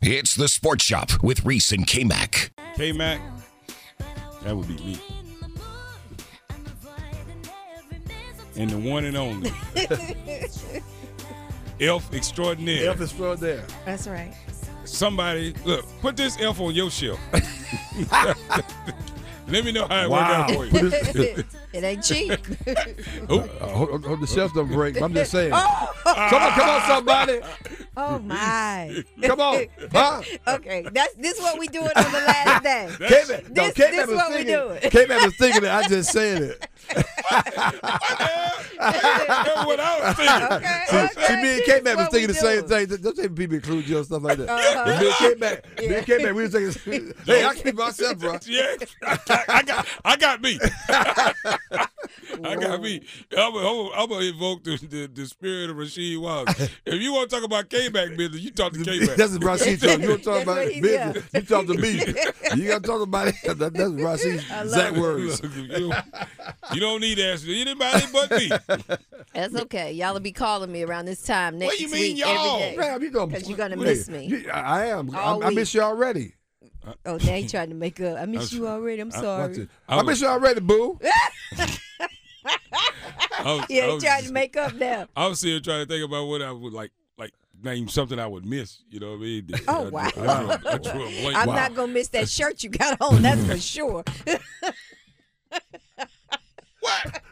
It's the Sports Shop with Reese and K Mac. K Mac, that would be me. And the one and only Elf Extraordinaire. Elf extraordinaire. That's right. Somebody, look, put this Elf on your shelf. Let me know how it Wow. worked out for you. It- It ain't cheap. Oh, Uh, hold, hold the shelf don't break. I'm just saying. Somebody, come on, somebody. oh my. Come on. Huh? Okay, that's this is what we doing on the last day. K-Man, no, This- K-Man this was what we thinking, doing. K-Man was thinking it. I just saying it. That's what I was thinking. Okay, See, okay, see, me and is was thinking the same thing. Don't say people include you and stuff like that. Uh-huh. Me and K-Man, me and K-Man, we was thinking, hey, I keep myself, bro. Yeah, I got, I got me. I got me. I'm gonna invoke the, the, the spirit of Rasheed Wallace. If you want to talk about K-Mac business, you talk to K-Mac. That's what Rasheed talking. You want to talk about what he- business? You talk to me. You got to talk about it. That, that's Rasheed's exact words. Look, you, don't, you don't need to ask anybody but me. That's okay. Y'all will be calling me around this time next What do you mean, week. y'all? Every day. Man, you gonna, 'Cause you're gonna wait, miss me. you- I I am. I, I miss you already. Oh, now you trying to make up. I miss was- you already. I'm Watch sorry. it. I miss you already, boo. I was, Yeah, I was, trying to make up now. I was sitting trying to think about what I would like, like name something I would miss. You know what I mean? Oh, I, wow. I, drew a- I drew a blank. I'm not gonna miss that shirt you got on. That's for sure. What?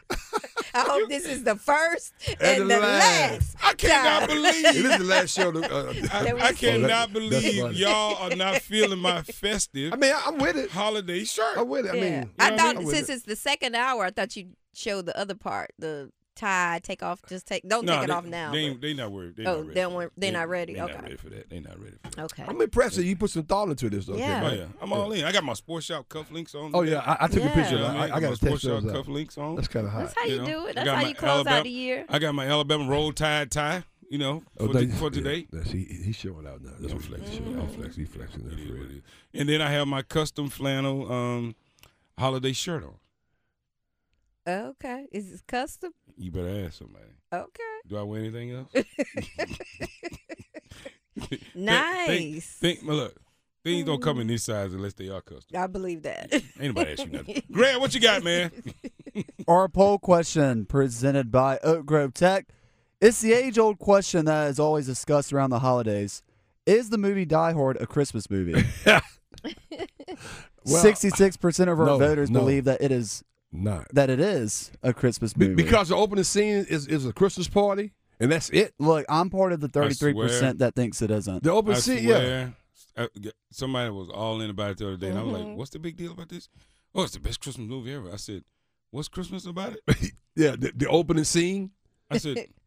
I hope this is the first and, the last. I cannot time. believe. This is the last show. To, uh, I, I cannot believe y'all are not feeling my festive I mean, I, I'm with it. holiday shirt. I'm with it. I Yeah. mean, I know I thought mean? I'm since it. it's the second hour, I thought you'd show the other part, the tie, take off, just take. Don't No, take it they, off now. They, but- ain't- they not worried. They Oh, not ready. they don't want- they not ready? They Okay. not ready for that. They not ready for that. okay. I'm impressed that you put some thought into this. Though, Yeah. Oh yeah, I'm all in. I got my sports shop cufflinks on. Oh yeah, I, I took Yeah. a picture. You of that. I, I, I got my sports text shop cufflinks on. That's kind of hot. That's how you, know, do it. I That's got how my you close Alabama, out the year. I got my Alabama roll tide tie. You know, for, Oh, the- that- for today. Yeah, that's, he, he's showing out now. That's I'm what flexing. flexing. I'm I'm flexing. flexing. He flexing. That's is what right. it is. And then I have my custom flannel um, holiday shirt on. Okay. Is this custom? You better ask somebody. Okay. Do I wear anything else? Nice. Think, think, well, look, things don't come in mm-hmm. this size unless they are custom. I believe that. Ain't nobody ask you nothing. Grant, what you got, man? Our poll question presented by Oak Grove Tech. It's the age old question that is always discussed around the holidays. Is the movie Die Hard a Christmas movie? Well, 66% of our no, voters no. believe that it is Not that it is a Christmas Be- movie. because the opening scene is, is a Christmas party, and that's it. Look, I'm part of the 33% that thinks it isn't. The opening I scene, yeah. Uh, swear, I- somebody was all in about it the other day, and I was like, mm-hmm. "What's the big deal about this?" Oh, it's the best Christmas movie ever. I said, "What's Christmas about it?" Yeah, the, the opening scene. I said,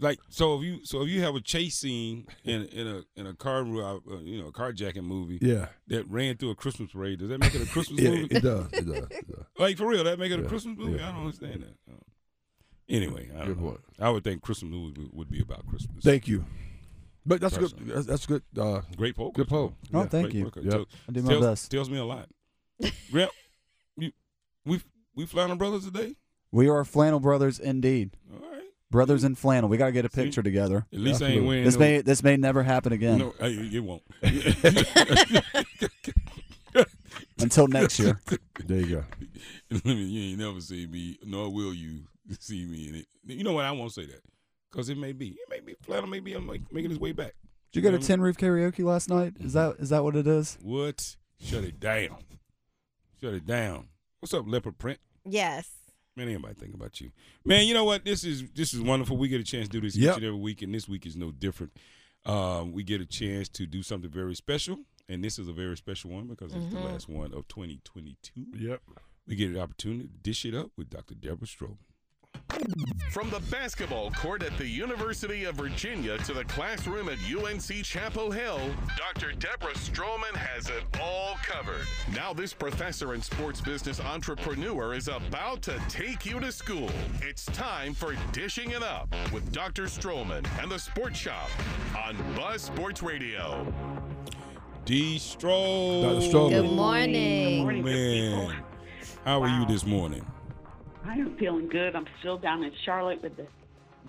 "Like, so if you so if you have a chase scene in in a in a car uh, you know a carjacking movie Yeah, that ran through a Christmas parade, does that make it a Christmas yeah, movie? it does. It does. It does. Like for real, that make it a Christmas movie? yeah. I don't understand that. Uh, Anyway, I, Good don't know. point. I would think Christmas movies would, would be about Christmas. Thank you. But that's good. Personally. That's, that's good. Uh, Great poll. Good poll. Oh, Yeah. thank you. Yep. Tell- I do my tells, best. tells me a lot. Grant, you, we we flannel brothers today. We are Flannel Brothers indeed. All right. Brothers in flannel. We got to get a See? picture together. At least I ain't Absolutely. wearing This no, may this may never happen again no, I- it won't. until next year. There you go. you ain't never see me, nor will you see me in it. You know what? I won't say that because it may be. It may be flannel. May be I'm like making his way back. Did you go to Tin Roof Karaoke last night? Is that is that what it is? What? Shut it down. Shut it down. What's up, leopard print? yes. Man, ain't nobody think about you. Man, you know what? This is this is wonderful. We get a chance to do this Yep. each and every week, and this week is no different. Um, we get a chance to do something very special, and this is a very special one because it's the last one of 2022. Yep. We get an opportunity to dish it up with Dr. Deborah Stroman. From the basketball court at the University of Virginia to the classroom at UNC Chapel Hill, Dr. Deborah Stroman has it all covered. Now, this professor and sports business entrepreneur is about to take you to school. It's time for Dishing It Up with Dr. Stroman and the Sports Shop on Buzz Sports Radio. D. Stroll. Dr. Stroman. Good morning. Morning, good people. Man, how are you this morning? I am feeling good. I'm still down in Charlotte with the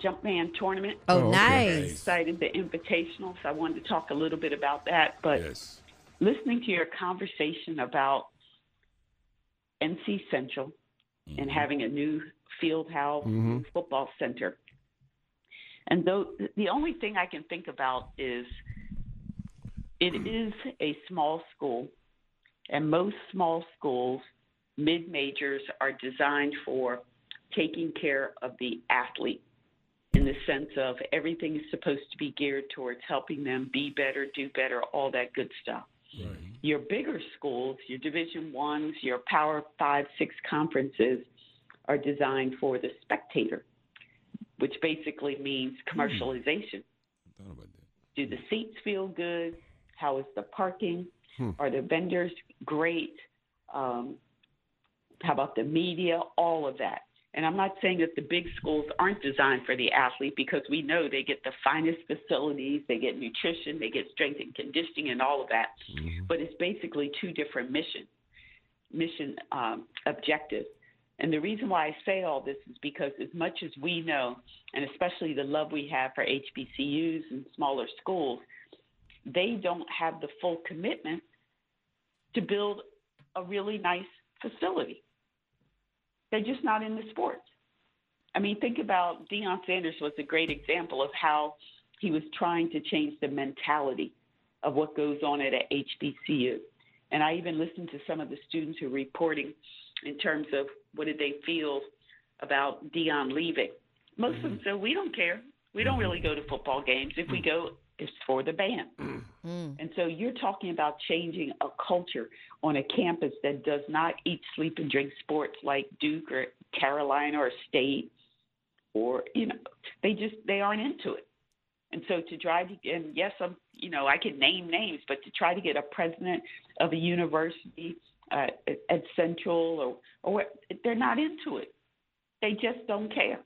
Jumpman tournament. Oh, Oh, okay. nice. Excited the invitational, so I wanted to talk a little bit about that. But Yes. listening to your conversation about NC Central and having a new field house, Mhm. football center, and though the only thing I can think about is it is a small school, and most small schools, mid majors, are designed for taking care of the athlete in the sense of everything is supposed to be geared towards helping them be better, do better, all that good stuff. Your bigger schools, your Division Ones, your Power Five, Six conferences are designed for the spectator, which basically means commercialization. Thought about that. Do the seats feel good? How is the parking? Hmm. Are the vendors great? Um, how about the media? All of that. And I'm not saying that the big schools aren't designed for the athlete because we know they get the finest facilities, they get nutrition, they get strength and conditioning, and all of that. But it's basically two different mission mission um, objectives. And the reason why I say all this is because as much as we know, and especially the love we have for HBCUs and smaller schools, they don't have the full commitment to build a really nice facility. They're just not in the sports. I mean, think about Deion Sanders was a great example of how he was trying to change the mentality of what goes on at a HBCU. And I even listened to some of the students who are reporting in terms of what did they feel about Deion leaving. Most of mm-hmm. them said, "We don't care. We don't mm-hmm. really go to football games. If we go, it's for the band." Mm. And so you're talking about changing a culture on a campus that does not eat, sleep, and drink sports like Duke or Carolina or State, or you know, they just they aren't into it. And so to try to, and yes, I'm, you know, I can name names, but to try to get a president of a university uh, at, at Central or or what, they're not into it. They just don't care.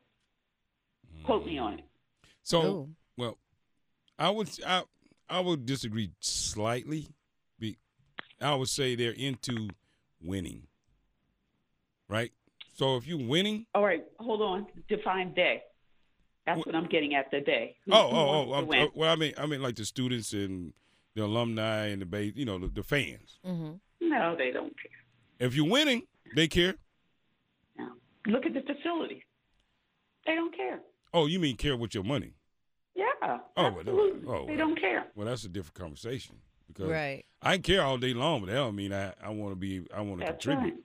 Quote me on it. So, Ooh. Well, I would I I would disagree slightly. Be, I would say they're into winning, right? So if you're winning, All right, hold on. Define they. That's what I'm getting at. The they. Who- oh who oh wants oh, I'm, uh, well I mean I mean like the students and the alumni and the base, you know, the, the fans. hmm No, they don't care. If you're winning, they care. No. Look at the facility. They don't care. Oh, you mean care with your money? Yeah, Oh, well, absolutely. oh, they well. don't care. Well, that's a different conversation because Right. I can care all day long, but that don't mean I I want to be I want to contribute. right.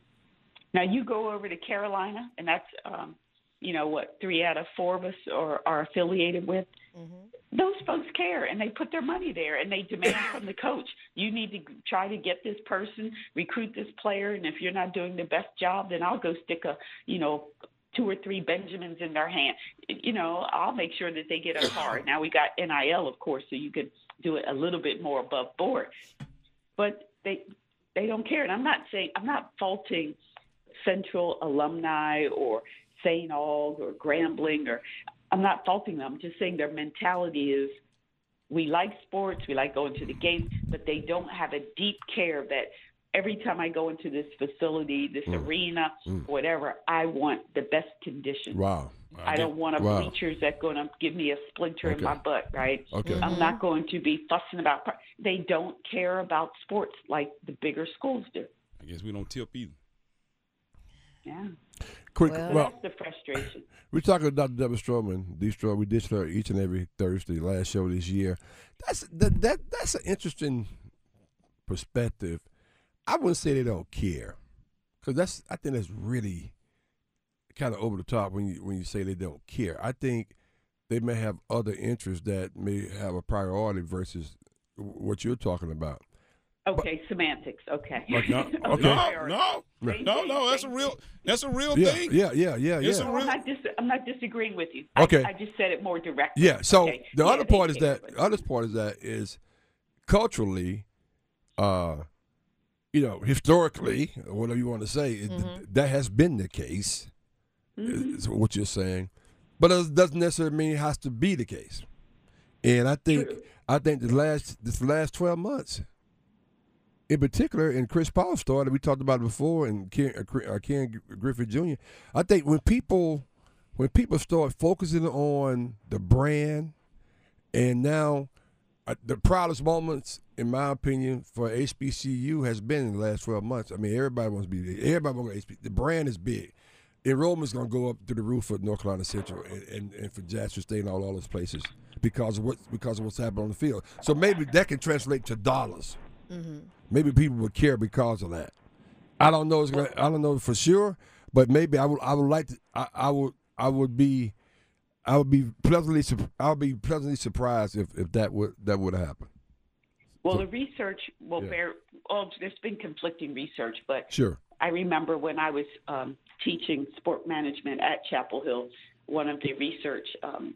Now you go over to Carolina, and that's um, you know what three out of four of us are, are affiliated with. Mm-hmm. Those folks care, and they put their money there, and they demand from the coach, you need to try to get this person, recruit this player, and if you're not doing the best job, then I'll go stick a you know two or three Benjamins in their hand. You know, I'll make sure that they get a car. Now we got NIL, of course, so you could do it a little bit more above board, but they they don't care. And I'm not saying I'm not faulting Central alumni or St. Aug or Grambling or I'm not faulting them. I'm just saying their mentality is we like sports, we like going to the games, but they don't have a deep care that every time I go into this facility, this mm. arena, mm. whatever, I want the best conditions. Wow. I don't want a Wow. bleachers that going to give me a splinter in my butt, right? Okay. I'm not going to be fussing about. par- They don't care about sports like the bigger schools do. I guess we don't tip either. Yeah, Quick. Well- Well, that's the frustration. we're talking to Dr. Deborah Stroman. D. Stroman. We did her each and every Thursday, last show this year. That's that, that that's an interesting perspective. I wouldn't say they don't care, because that's I think that's really kind of over the top when you when you say they don't care. I think they may have other interests that may have a priority versus what you're talking about. Okay, semantics. Okay. Like, no, Okay. okay. No, no, no, no. That's a real. That's a real Yeah, thing. yeah, yeah, yeah, yeah. a No, real- I'm not, dis- I'm not disagreeing with you. Okay. I, I just said it more directly. Yeah. So Okay. the Yeah, other part is that the other part is that is culturally, uh, you know, historically, whatever you want to say, it, that has been the case. Is what you're saying, but it doesn't necessarily mean it has to be the case. And I think I think the last this last twelve months, in particular, in Chris Paul's story that we talked about before, and Ken, uh, uh, Ken Griffey Jr. I think when people when people start focusing on the brand, and now Uh, the proudest moments, in my opinion, for HBCU has been in the last twelve months. I mean, everybody wants to be everybody wants to HBCU. The brand is big. Enrollment's going to go up to the roof for North Carolina Central and, and, and for Jackson State and all, all those places because of what because of what's happening on the field. So maybe that can translate to dollars. Mm-hmm. Maybe people would care because of that. I don't know. It's gonna, I don't know for sure, but maybe I would. I would like to. I, I would. I would be. I would be pleasantly. I would be pleasantly surprised if, if that would that would happen. Well, So- the research will Yeah. bear. Well, there's been conflicting research, but Sure. I remember when I was um, teaching sport management at Chapel Hill, one of the research um,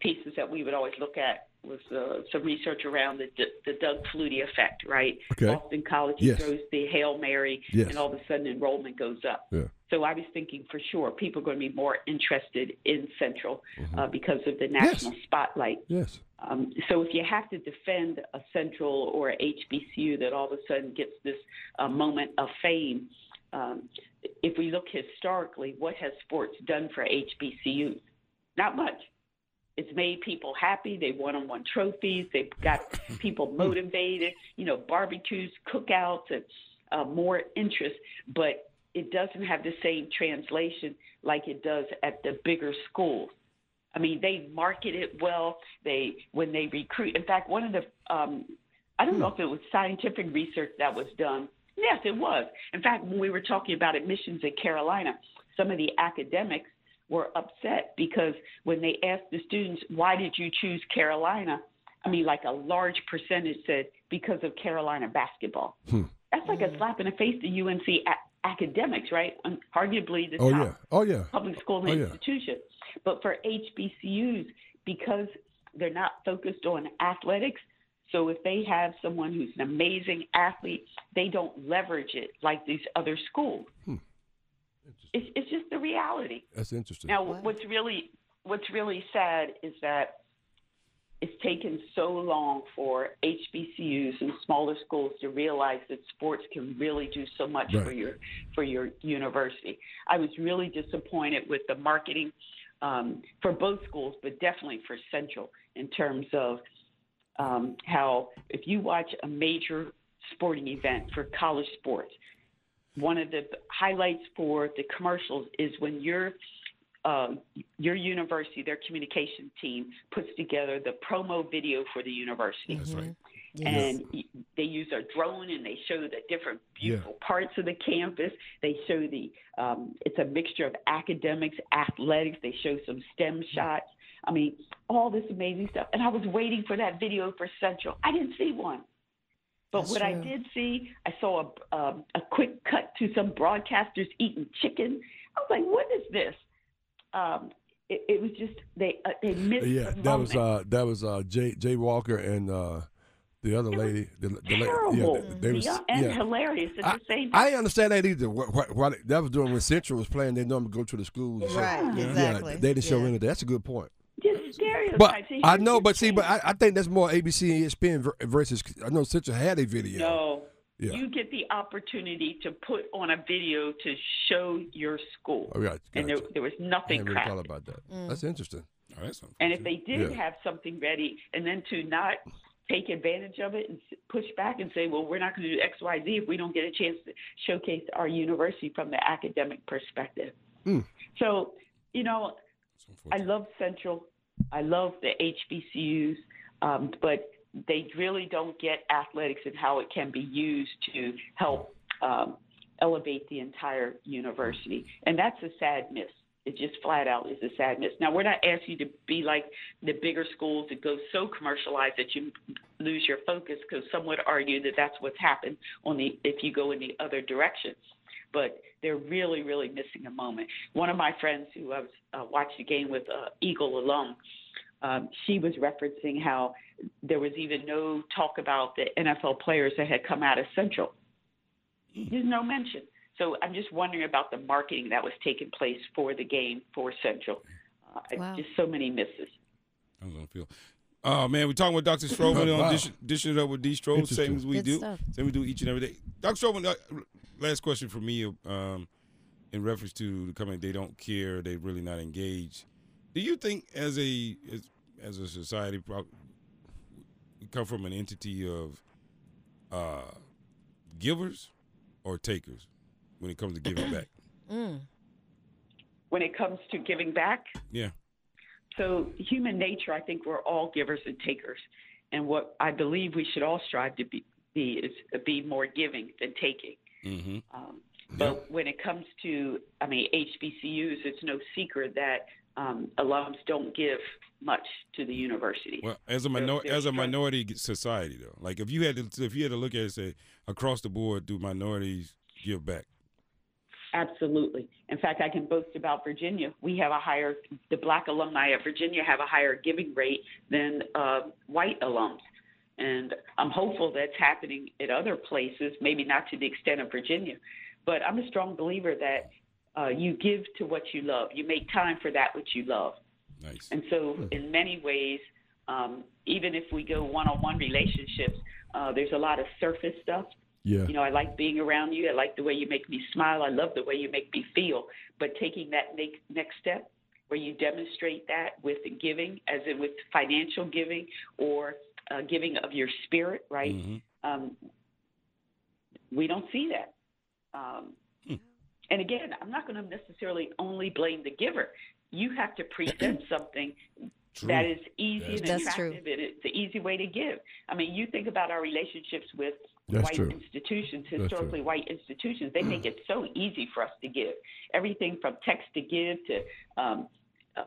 pieces that we would always look at was uh, some research around the, the Doug Flutie effect, right? Okay. Boston College Yes. throws the Hail Mary, Yes. and all of a sudden enrollment goes up. Yeah. So I was thinking for sure people are going to be more interested in Central uh, because of the Mm-hmm. Yes. national spotlight. Yes. Um, so if you have to defend a Central or a HBCU that all of a sudden gets this uh, moment of fame, um, if we look historically, what has sports done for HBCUs? Not much. It's made people happy. They won on one trophies. They've got people motivated. You know, barbecues, cookouts, and uh, more interest. But it doesn't have the same translation like it does at the bigger schools. I mean, they market it well. They when they recruit. In fact, one of the um, I don't know if it was scientific research that was done. Yes, it was. In fact, when we were talking about admissions in Carolina, some of the academics were upset because when they asked the students, "Why did you choose Carolina?" I mean, like a large percentage said because of Carolina basketball. That's like a slap in the face to UNC a- academics, right? And arguably the Oh top yeah. Oh yeah. public school Oh, yeah. institution. But for HBCUs, because they're not focused on athletics, so if they have someone who's an amazing athlete, they don't leverage it like these other schools. Hmm. It's, it's just the reality. That's interesting. Now, what's really what's really sad is that it's taken so long for HBCUs and smaller schools to realize that sports can really do so much for your for your university. I was really disappointed with the marketing um, for both schools, but definitely for Central in terms of um, how if you watch a major sporting event for college sports, one of the highlights for the commercials is when your uh, your university, their communication team, puts together the promo video for the university. That's right. Yes. And they use a drone and they show the different beautiful parts of the campus. They show the, um, it's a mixture of academics, athletics. They show some STEM shots. I mean, all this amazing stuff. And I was waiting for that video for Central. I didn't see one. But That's what I did see, I saw a, um, a quick cut to some broadcasters eating chicken. I was like, what is this? Um, it, it was just, they, uh, they missed Yeah, the that was uh that was uh Jay Jay Walker and uh the other lady. The, the la- terrible yeah, they was Yeah, and yeah. hilarious at I, the same time. didn't understand that either. What, what, what that was doing when Central was playing, they normally go to the schools. and shit. Right, Yeah, exactly. they didn't show Yeah. any of that. That's a good point. Just stereotypes. But I know, but see, but I, I think that's more ABC and ESPN ver- versus. I know Central had a video. no, Yeah. you get the opportunity to put on a video to show your school, Oh, got, and there, there was I nothing hadn't really thought about that. Mm. That's interesting. Oh, that's. And if they did Yeah. have something ready, and then to not take advantage of it and push back and say, well, we're not going to do X, Y, Z if we don't get a chance to showcase our university from the academic perspective. Mm. So, you know, It's I love Central. I love the HBCUs, um, but they really don't get athletics and how it can be used to help um, elevate the entire university. And that's a sad miss. It just flat out is a sadness. Now we're not asking you to be like the bigger schools that go so commercialized that you lose your focus, because some would argue that that's what's happened on the if you go in the other direction. But they're really, really missing a moment. One of my friends who I was uh, watched the game with, uh, Eagle alum, um, she was referencing how there was even no talk about the NFL players that had come out of Central. There's no mention. So I'm just wondering about the marketing that was taking place for the game for Central. Uh, Wow. Just so many misses. I was gonna feel. Oh man, we're talking with Dr. Stroman Wow. on dish, dishing it up with D. Stroh, Interesting. same as we Good do, stuff. same we do each and every day. Dr. Stroman, uh, last question for me, um, in reference to the comment, they don't care, they really not engaged. Do you think, as a as, as a society, we come from an entity of uh, givers or takers when it comes to giving back? Mm. When it comes to giving back, Yeah. So, human nature, I think we're all givers and takers. And what I believe we should all strive to be, be is be more giving than taking. Mm-hmm. Um, but when it comes to, I mean, HBCUs, it's no secret that um, alums don't give much to the university. Well, as a minor, they're as a minority society, though, like if you had to, if you had to look at it, say across the board, do minorities give back? Absolutely. In fact, I can boast about Virginia. We have a higher, the black alumni at Virginia have a higher giving rate than uh, white alums. And I'm hopeful that's happening at other places, maybe not to the extent of Virginia. But I'm a strong believer that uh, you give to what you love. You make time for that which you love. Nice. And so, in many ways, um, even if we go one on one relationships, uh, there's a lot of surface stuff. Yeah. You know, I like being around you. I like the way you make me smile. I love the way you make me feel. But taking that ne- next step where you demonstrate that with giving, as in with financial giving or uh, giving of your spirit, right? Mhm. Um, we don't see that. Um, and again, I'm not going to necessarily only blame the giver. You have to present something True. that is easy and attractive, true. and it's the easy way to give. I mean, you think about our relationships with That's white true. institutions, true. historically white institutions. They make it so easy for us to give. Everything from text to give to, um, uh,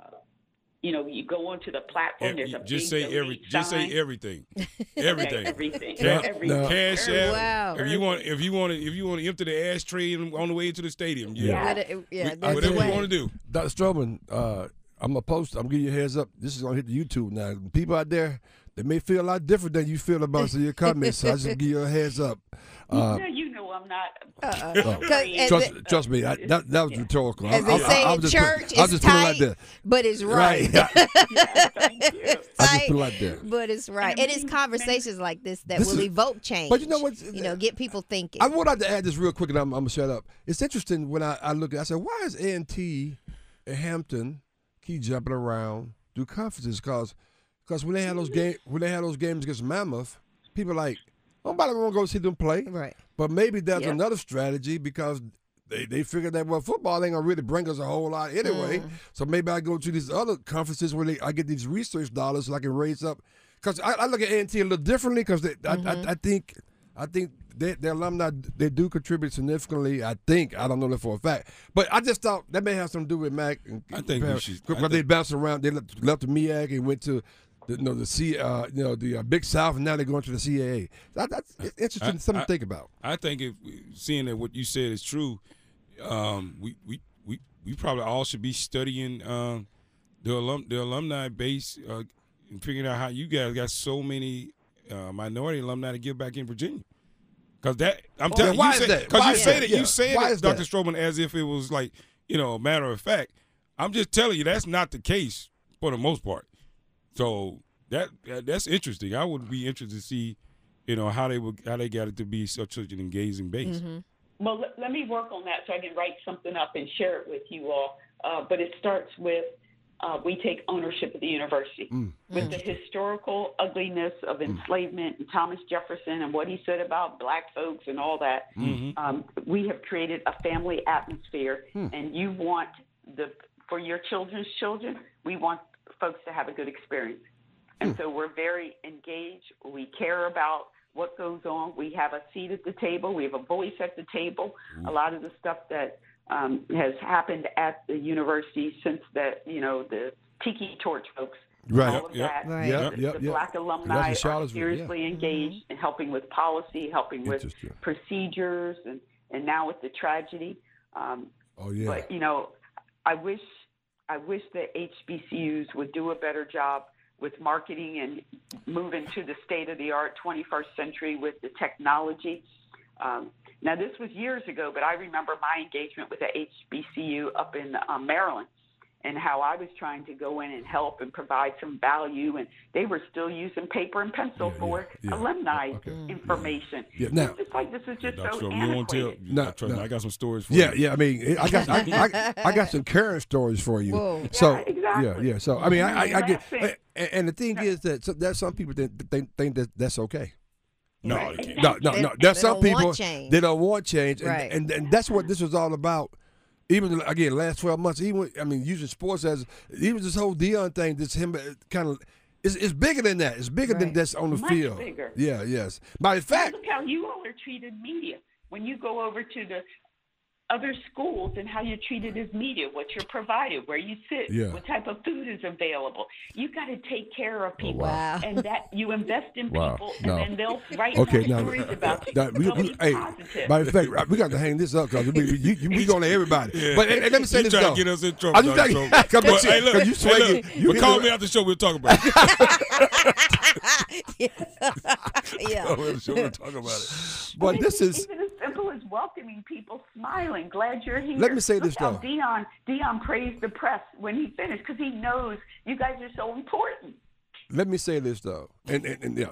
you know, you go onto the platform. There's a just say every, donate just say everything, everything. everything, Ca- everything. Cash Everything. app. Wow. If you want, if you want to, if you want to empty the ashtray on the way to the stadium, yeah, But it- yeah, We- that's whatever you want to do. Dr. Stroman, uh, I'm gonna post. I'm gonna give you a heads up. This is gonna hit the YouTube now. People out there, they may feel a lot different than you feel about some of your comments. so I just give you a heads up. Uh, yeah, you know I'm not. Oh. 'Cause- trust, the- trust me, I, that, that was rhetorical. As I- they I- say I, in just church, put, I it's just it tight, like that. but it's right. Right. Thank you. I just Tight, put it like that. but it's right. And And it's many- conversations like this that This will is- evoke change. But you know what? You know, get people thinking. I would like to add this real quick, and I'm, I'm gonna shut up. It's interesting when I, I look at. I said, why is A and T and Hampton keep jumping around do conferences? Cause, cause when they had those game when they had those games against Mammoth, people like nobody want to go see them play. right. But maybe that's Yeah. another strategy because they, they figured that well football ain't gonna really bring us a whole lot anyway. Mm. So maybe I go to these other conferences where they, I get these research dollars so I can raise up. Because I, I look at A and T a little differently because I, I, mm-hmm. I think I think they, their alumni they do contribute significantly. I think I don't know that for a fact, but I just thought that may have something to do with Mac. And, I think we should- I because they bounced around. They left, left the MEAC and went to. The, you know the C, uh, you know the uh, Big South, and now they're going to the CAA. That, that's interesting, I- something I- to think about. I think if seeing that what you said is true, um, we, we we we probably all should be studying um, the alum the alumni base uh, and figuring out how you guys got so many uh, minority alumni to give back in Virginia. Because that I'm telling why you, say, that? Because Why you is say that? that Yeah. you said Why it, Dr. that? Stroman, as if it was like you know a matter of fact. I'm just telling you that's not the case for the most part. So that, that that's interesting. I would be interested to see, you know, how they would how they got it to be such an engaging base. Well, let, let me work on that so I can write something up and share it with you all. Uh, but it starts with uh, we take ownership of the university. With the historical ugliness of enslavement and Thomas Jefferson and what he said about black folks and all that, um, we have created a family atmosphere. And you want the for your children's children, we want folks to have a good experience. And so we're very engaged. We care about what goes on. We have a seat at the table. We have a voice at the table. A lot of the stuff that um, has happened at the university since the you know the Tiki Torch folks. Right. All of Yep, that. Right. Yep, The, yep, the yep. black alumni are Charlottesville, yeah. seriously engaged in helping with policy, helping with procedures, and and now with the tragedy. Um, Oh yeah. but you know, I wish I wish that HBCUs would do a better job with marketing and move into the state of the art 21st century with the technology. Um, now, this was years ago, but I remember my engagement with the HBCU up in um, Maryland and how I was trying to go in and help and provide some value, and they were still using paper and pencil Yeah, for yeah, yeah. alumni Okay. Mm-hmm. information. Yeah, now- it's just like this is just Dr. so Stroman, you want to tell? No, No, trust me. I got some stories for Yeah, you. yeah. I mean, I got I, I, I got some current stories for you. Whoa. So Yeah, exactly. yeah, yeah. So I mean, I, I, I get, and, and the thing is that so, there's some people that think, think that that's okay. No, Right. No, no, no. There's some people change. they don't want change, and, Right. and and that's what this was all about. Even again, last twelve months, even I mean, using sports as even this whole Deion thing, this him uh, kind of. It's, it's bigger than that. It's bigger than Right. that's on the Much field. bigger. Yeah, yes. Matter of fact, Look how you all are treated media. When you go over to the other schools and how you're treated as media, what you're provided, where you sit, Yeah. what type of food is available. You got to take care of oh, people, Wow. and that you invest in Wow. people, No. and then they'll write Okay, now, stories uh, about you. now, we, They'll we, be hey, positive. matter of fact, we got to hang this up because we, we, you- we going to everybody. Yeah. But and, and let me say You this trying though. to get us in trouble, I'm just Dr. like, come Well, on, hey, look, because you hey, swing look, it. You but call me after the show. We'll talk about it. yeah. We'll talk about it. But this is even as simple as welcoming people, smiling, glad you're here. Let me say Look this, though. Deion Deion praised the press when he finished because he knows you guys are so important. let me say this though, and and, and yeah,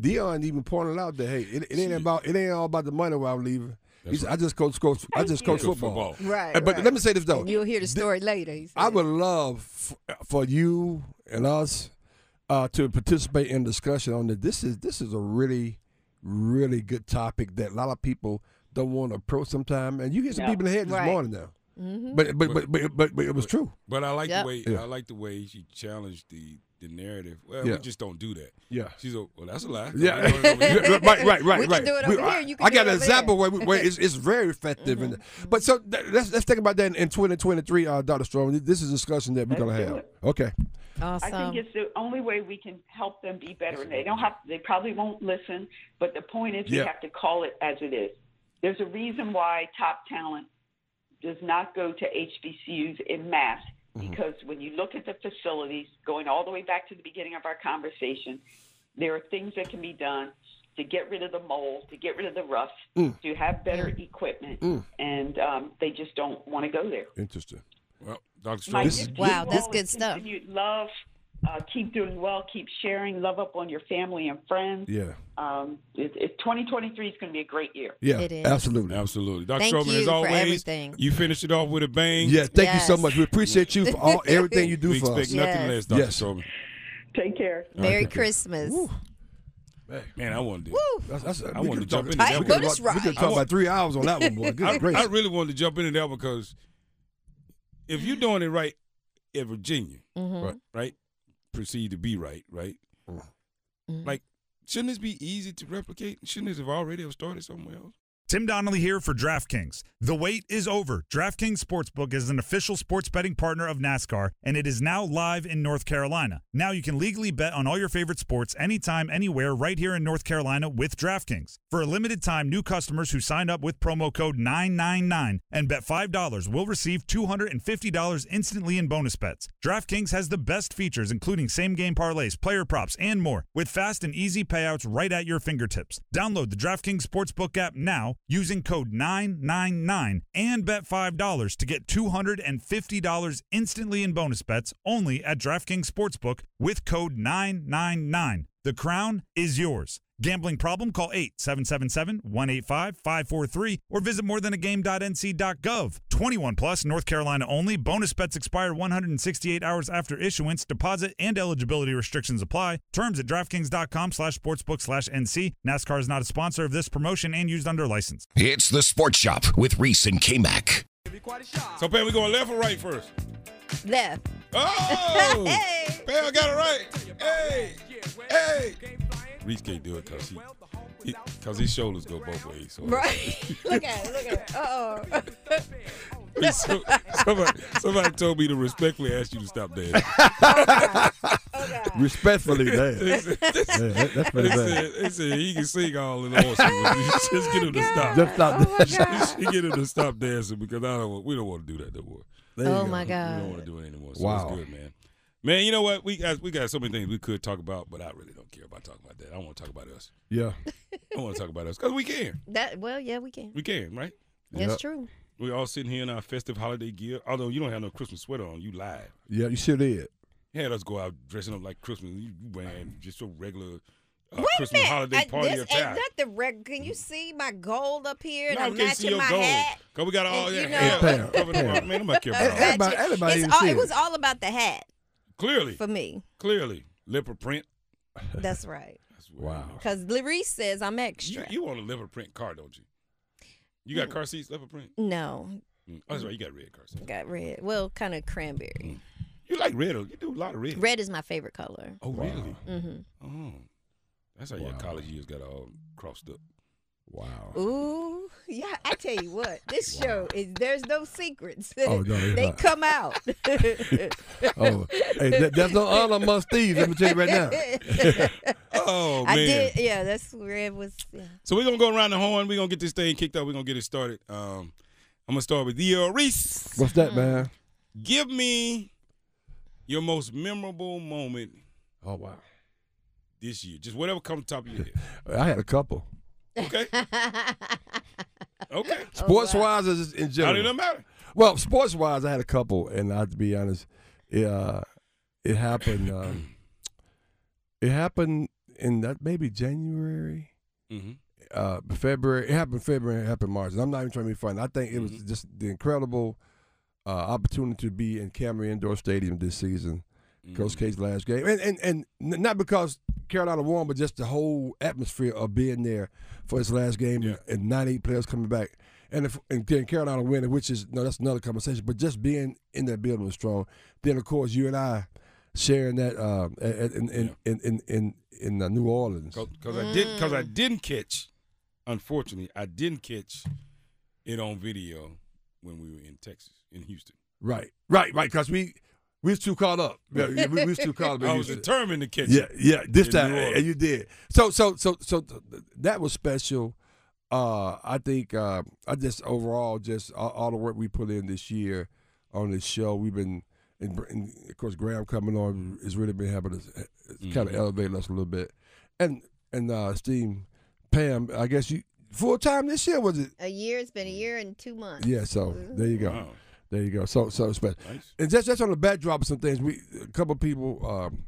Deion even pointed out that hey, it, it ain't about it ain't all about the money while I'm leaving. He said, I just coach, coach I just coach football. Football. Right. But right. let me say this though. You'll hear the story later. I would love f- for you and us uh, to participate in discussion on this. This is this is a really, really good topic that a lot of people don't want to approach sometime. And you get some No. people in the head this Right. morning now. But, but, but but but but it was true. But I like Yep. the way Yeah. I like the way she challenged the the narrative. Well, Yeah. we just don't do that. Yeah. She's a well. That's a lie. Yeah, We're doing it over here. right, right, right, We can do it over I, here, you can I do got it an over example where, we- where it's, it's very effective. And, but so th- let's let's think about that in, in 2023, uh, Dr. Strong. This is a discussion that we're Let's gonna do have. it. Okay. Awesome. I think it's the only way we can help them be better. And they don't have. They probably won't listen. But the point is, we Yeah. have to call it as it is. There's a reason why top talent does not go to HBCUs in mass Mm-hmm. because when you look at the facilities, going all the way back to the beginning of our conversation, there are things that can be done to get rid of the mold, to get rid of the rust, Mm. to have better equipment, and um, they just don't want to go there. Interesting. Well, Dr. My This is- Wow, that's good stuff. Love. Uh, keep doing well. Keep sharing. Love up on your family and friends. Yeah. Um, it, it, 2023 is going to be a great year. Yeah. It is. Absolutely. Absolutely, Dr. Thank Stroman. as always, everything. you finished it off with a bang. Yeah. Thank you so much. We appreciate you for all everything you do we for expect us. nothing Yes. less, Dr. Yes. Stroman. Take care. Merry Okay. Christmas. Man, I wanted to. That's, that's, I we wanted to jump talk- into that. We could us talk- we could right. talk about three hours on that one, boy. I, Good. I really wanted to jump into that because if you're doing it right in Virginia, Mhm. Right. right, proceed to be right, right, Mhm. like shouldn't this be easy to replicate? Shouldn't this have already have started somewhere else? Tim Donnelly here for DraftKings. The wait is over. DraftKings Sportsbook is an official sports betting partner of NASCAR, and it is now live in North Carolina. Now you can legally bet on all your favorite sports anytime, anywhere, right here in North Carolina with DraftKings. For a limited time, new customers who sign up with promo code 999 and bet $5 will receive $250 instantly in bonus bets. DraftKings has the best features, including same game parlays, player props, and more, with fast and easy payouts right at your fingertips. Download the DraftKings Sportsbook app now using code 999 and bet $5 to get $250 instantly in bonus bets only at DraftKings Sportsbook with code 999. The crown is yours. Gambling problem? Call 877-185-543 or visit morethanagame.nc.gov. 21 plus, North Carolina only. Bonus bets expire 168 hours after issuance. Deposit and eligibility restrictions apply. Terms at DraftKings.com slash sportsbook slash NC. NASCAR is not a sponsor of this promotion and used under license. It's the Sports Shop with Reese and K-Mac. So, Pam, we going left or right first? Left. Oh, Hey. Pam got it right. Hey, hey. Reese can't do it because he Because his shoulders go both ways. So Right. look at it. Look at it. Uh oh. So- somebody, somebody told me to respectfully ask you to stop dancing. Respectfully, They man. said, Yeah, that- that's pretty they bad. said, they said he can sing all in awesome. but Just get him to stop. Just stop Oh my that. God. You get him to stop dancing because I don't. Want, we don't want to do that no more. There you Oh go. my God. We don't want to do it anymore. So Wow. it's good, man. Man, you know what? We got we got so many things we could talk about, but I really don't care about talking about that. I want to talk about us. Yeah. I want to talk about us because we can. That well, yeah, we can. We can, right? That's Yep. true. We all sitting here in our festive holiday gear. Although you don't have no Christmas sweater on, you lied. Yeah, you sure did. You had us go out dressing up like Christmas. You wearing just a regular uh, Wait a Christmas minute. holiday I- party this attire. ain't that the reg- Can you see my gold up here? And No, I I'm can't see matching your my gold. hat. Cause we got all And, that you hair know- covering the Man, nobody care about all that. Everybody- everybody all, see it it. was all about the hat Clearly, for me. clearly, leopard print. That's right. That's Wow. Because Larice says I'm You, extra. you want a leopard print car, don't you? You got car seats, leopard print. no, Mm. Oh, that's right. You got red car seats. got red. Well, kind of cranberry. You like red? You do a lot of red. Red is my favorite color. Oh, really? Mm-hmm. Oh, that's how your college years got all crossed up. Wow. Ooh, yeah. I tell you what, this show is there's no secrets. Oh, no, they not. come out. Oh, hey, that, there's no honor amongst thieves. Let me tell you right now. Oh I man! did. Yeah, that's where it was. Yeah. So we're gonna go around the horn. We're gonna get this thing kicked up. We're gonna get it started. Um, I'm gonna start with you, Reese. What's that, man? Give me your most memorable moment Oh wow. this year. Just whatever comes top of your head. I had a couple. Okay. Okay. Sports wise, or just in How general. did it matter? Well, sports wise, I had a couple, and I have to be honest, it, uh, it happened. Um, it happened in that maybe January, Mm-hmm. uh, February. It happened February. It happened March. And I'm not even trying to be funny. I think it was Mhm. just the incredible uh, opportunity to be in Cameron Indoor Stadium this season. Mm-hmm. Coach K's last game, and, and and not because Carolina won, but just the whole atmosphere of being there for his last game Yeah. and 98 players coming back, and if, and then Carolina winning, which is no, that's another conversation. But just being in that building was strong. Then of course you and I sharing that um, at- at- in in in in in, in uh, New Orleans. Because I did because I didn't catch, unfortunately, I didn't catch it on video when we were in Texas, in Houston. Right, right, right. Because we we was too caught up. Yeah, we, we was too caught up. in I was determined to catch Yeah, yeah. This time, and you did. So, so, so, so th- th- that was special. Uh, I think uh, I just overall just all, all the work we put in this year on this show. We've been, and, and of course, Graham coming on has really been helping us, kind of elevate us a little bit. And and uh, Steve, Pam, I guess you full time this year was it? A year. It's been a year and two months. Yeah. So there you go. Wow. There you go. So so special. Nice. And just just on the backdrop of some things, we a couple of people um,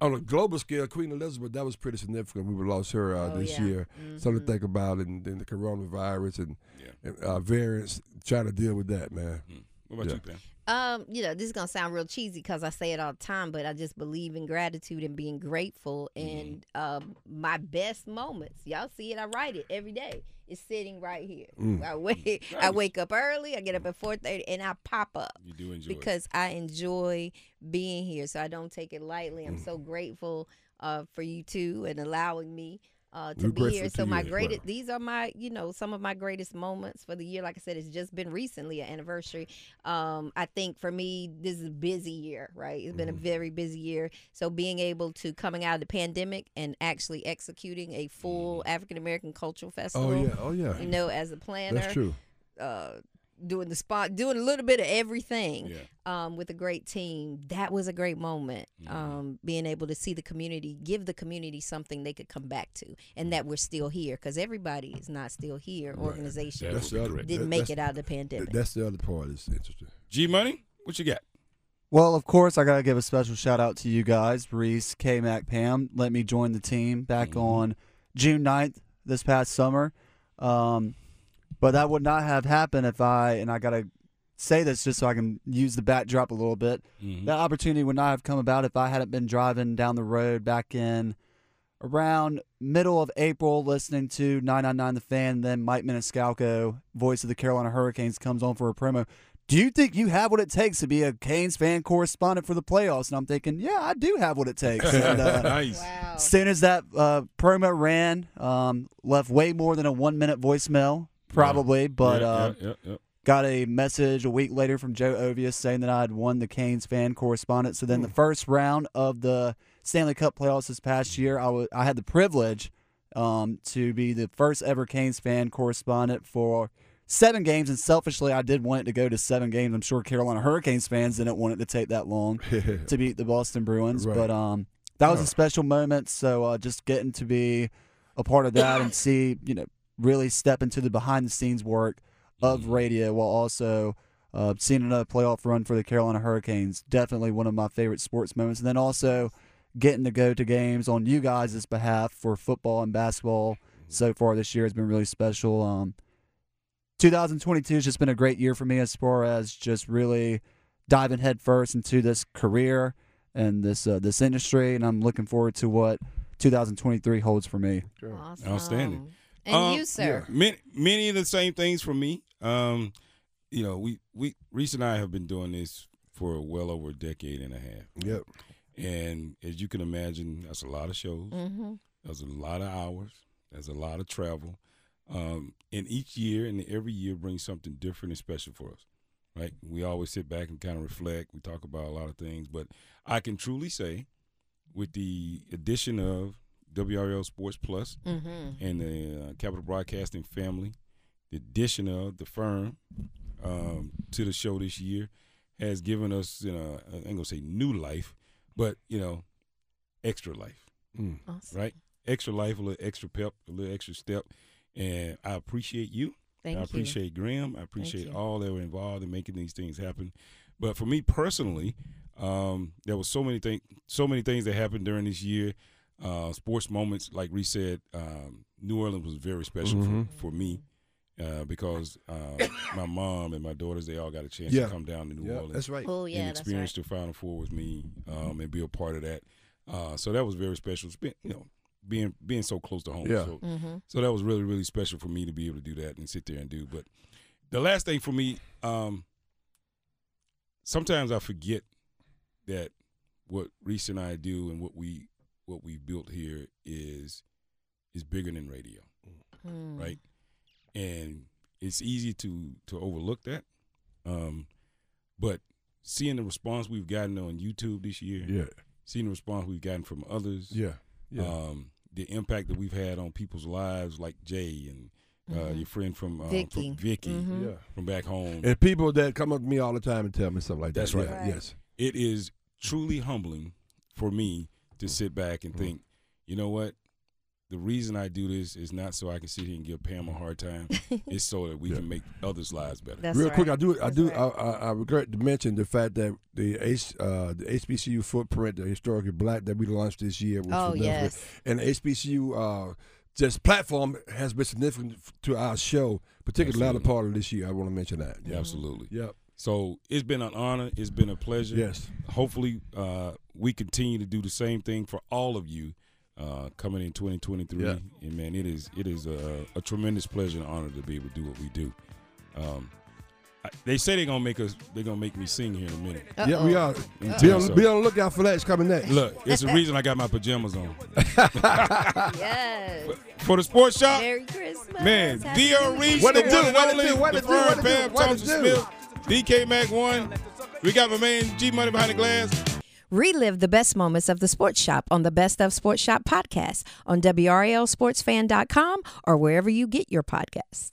on a global scale, Queen Elizabeth, that was pretty significant. We lost her uh, Oh, this yeah. Mm-hmm. year. Something to think about, and then the coronavirus and, Yeah. and uh, variants, trying to deal with that, man. Mm. What about Yeah. you, Pam? Um, you know, this is gonna sound real cheesy because I say it all the time, but I just believe in gratitude and being grateful. And um, my best moments, y'all see it. I write it every day. It's sitting right here. Mm. I wake, I wake up early. I get up at four thirty, and I pop up You do enjoy it. because I enjoy being here. So I don't take it lightly. Mm. I'm so grateful uh, for you two and allowing me uh, to be here. So my greatest, these are my, you know, some of my greatest moments for the year. Like I said, it's just been recently an anniversary. Um, I think for me, this is a busy year, right? It's been Mm-hmm. a very busy year. So being able to coming out of the pandemic and actually executing a full African American cultural festival. Mm-hmm. Oh yeah, oh yeah. You know, as a planner, That's true. uh, doing the spot, doing a little bit of everything Yeah. um, with a great team. That was a great moment. Mm-hmm. Um, being able to see the community, give the community something they could come back to, and that we're still here because everybody is not still here. Organization That's the other. didn't that- make it out of the pandemic. That's the other part. Is interesting. G Money, what you got? Well, of course, I got to give a special shout out to you guys, Reese, K Mac, Pam. Let me join the team back Mm-hmm. on June 9th this past summer. Um, but that would not have happened if I, and I got to say this just so I can use the backdrop a little bit. Mhm. That opportunity would not have come about if I hadn't been driving down the road back in around middle of April listening to 999 The Fan. Then Mike Maniscalco, voice of the Carolina Hurricanes, comes on for a promo. do you think you have what it takes to be a Canes fan correspondent for the playoffs? And I'm thinking, yeah, I do have what it takes. And, uh, nice. Wow. as soon as that uh, promo ran, um, left way more than a one minute voicemail, probably, but Yeah, uh, yeah, yeah, yeah. got a message a week later from Joe Ovies saying that I had won the Canes fan correspondent. So then Hmm. the first round of the Stanley Cup playoffs this past year, I I had the privilege um, to be the first ever Canes fan correspondent for seven games. And selfishly, I did want it to go to seven games. I'm sure Carolina Hurricanes fans didn't want it to take that long to beat the Boston Bruins. Right. But um, that was a special moment. So uh, just getting to be a part of that and see, you know, really step into the behind the scenes work of radio while also uh, seeing another playoff run for the Carolina Hurricanes. Definitely one of my favorite sports moments. And then also getting to go to games on you guys' behalf for football and basketball so far this year has been really special. Um, 2022 has just been a great year for me as far as just really diving headfirst into this career and this uh, this industry, and I'm looking forward to what 2023 holds for me. Awesome. Outstanding. And Um, you, sir? Many, many of the same things for me. Um, you know, we we Reese and I have been doing this for well over a decade and a half, Yep. and as you can imagine, that's a lot of shows. Mm-hmm. There's a lot of hours. There's a lot of travel. Um, and each year and every year brings something different and special for us, right? We always sit back and kind of reflect. We talk about a lot of things, but I can truly say, with the addition of WRAL Sports Plus Mm-hmm. and the uh, Capitol Broadcasting family, the addition of the firm um, to the show this year has given us, you know, I ain't gonna say new life, but you know, extra life Mm. Awesome. right? Extra life, a little extra pep, a little extra step. And I appreciate you. Thank I you. appreciate Graham. I appreciate all that were involved in making these things happen. But for me personally, um, there was so many things, so many things that happened during this year. Uh, sports moments, like Reese said, um, New Orleans was very special Mhm. for, for me uh, because uh, my mom and my daughters they all got a chance Yeah. to come down to New Yeah, Orleans that's right. Oh, yeah, and that's right. experience the Final Four with me um, and be a part of that. Uh, so that was very special. It's been, you know, being being so close to home. Yeah. So, Mm-hmm. so that was really really special for me to be able to do that and sit there and do. But the last thing for me, um, sometimes I forget that what Reese and I do and what we what we built here is is bigger than radio Mm. right? And it's easy to to overlook that. Um, but seeing the response we've gotten on YouTube this year, Yeah. seeing the response we've gotten from others, Yeah. Yeah. um, the impact that we've had on people's lives, like Jay and uh, Mhm. your friend from uh, Vicky. from Vicky Mhm. yeah. from back home. And people that come up to me all the time and tell me stuff like that. That's right. Yeah, Right. Yes. it is truly humbling for me to sit back and Mhm. think, you know what? The reason I do this is not so I can sit here and give Pam a hard time. it's so that we Yeah. can make others' lives better. That's Real right. quick, I do. I That's do. right. I, I, I regret to mention the fact that the H, uh, the HBCU footprint, the historically black that we launched this year, was Oh significant. yes. and the HBCU uh, just platform has been significant to our show, particularly the latter part of this year. I want to mention that. Yeah, absolutely. Yep. So it's been an honor. It's been a pleasure. Yes. Hopefully, uh, we continue to do the same thing for all of you uh, coming in 2023. Yeah. And man, it is it is a, a tremendous pleasure and honor to be able to do what we do. Um, I, they say they're gonna make us. They're gonna make me sing here in a minute. Yeah, we are. Let me Be on, be on the lookout for that. It's coming next. Look, it's the reason I got my pajamas on. Yes. For the sports shop, Merry Christmas. man, Happy D.R. Reese, What the it do? one and What it only, do? What the it do? firm, What it do? DK Mac 1. We got my man G Money behind the glass. Relive the best moments of the Sports Shop on the Best of Sports Shop podcast on WRALSportsFan.com or wherever you get your podcasts.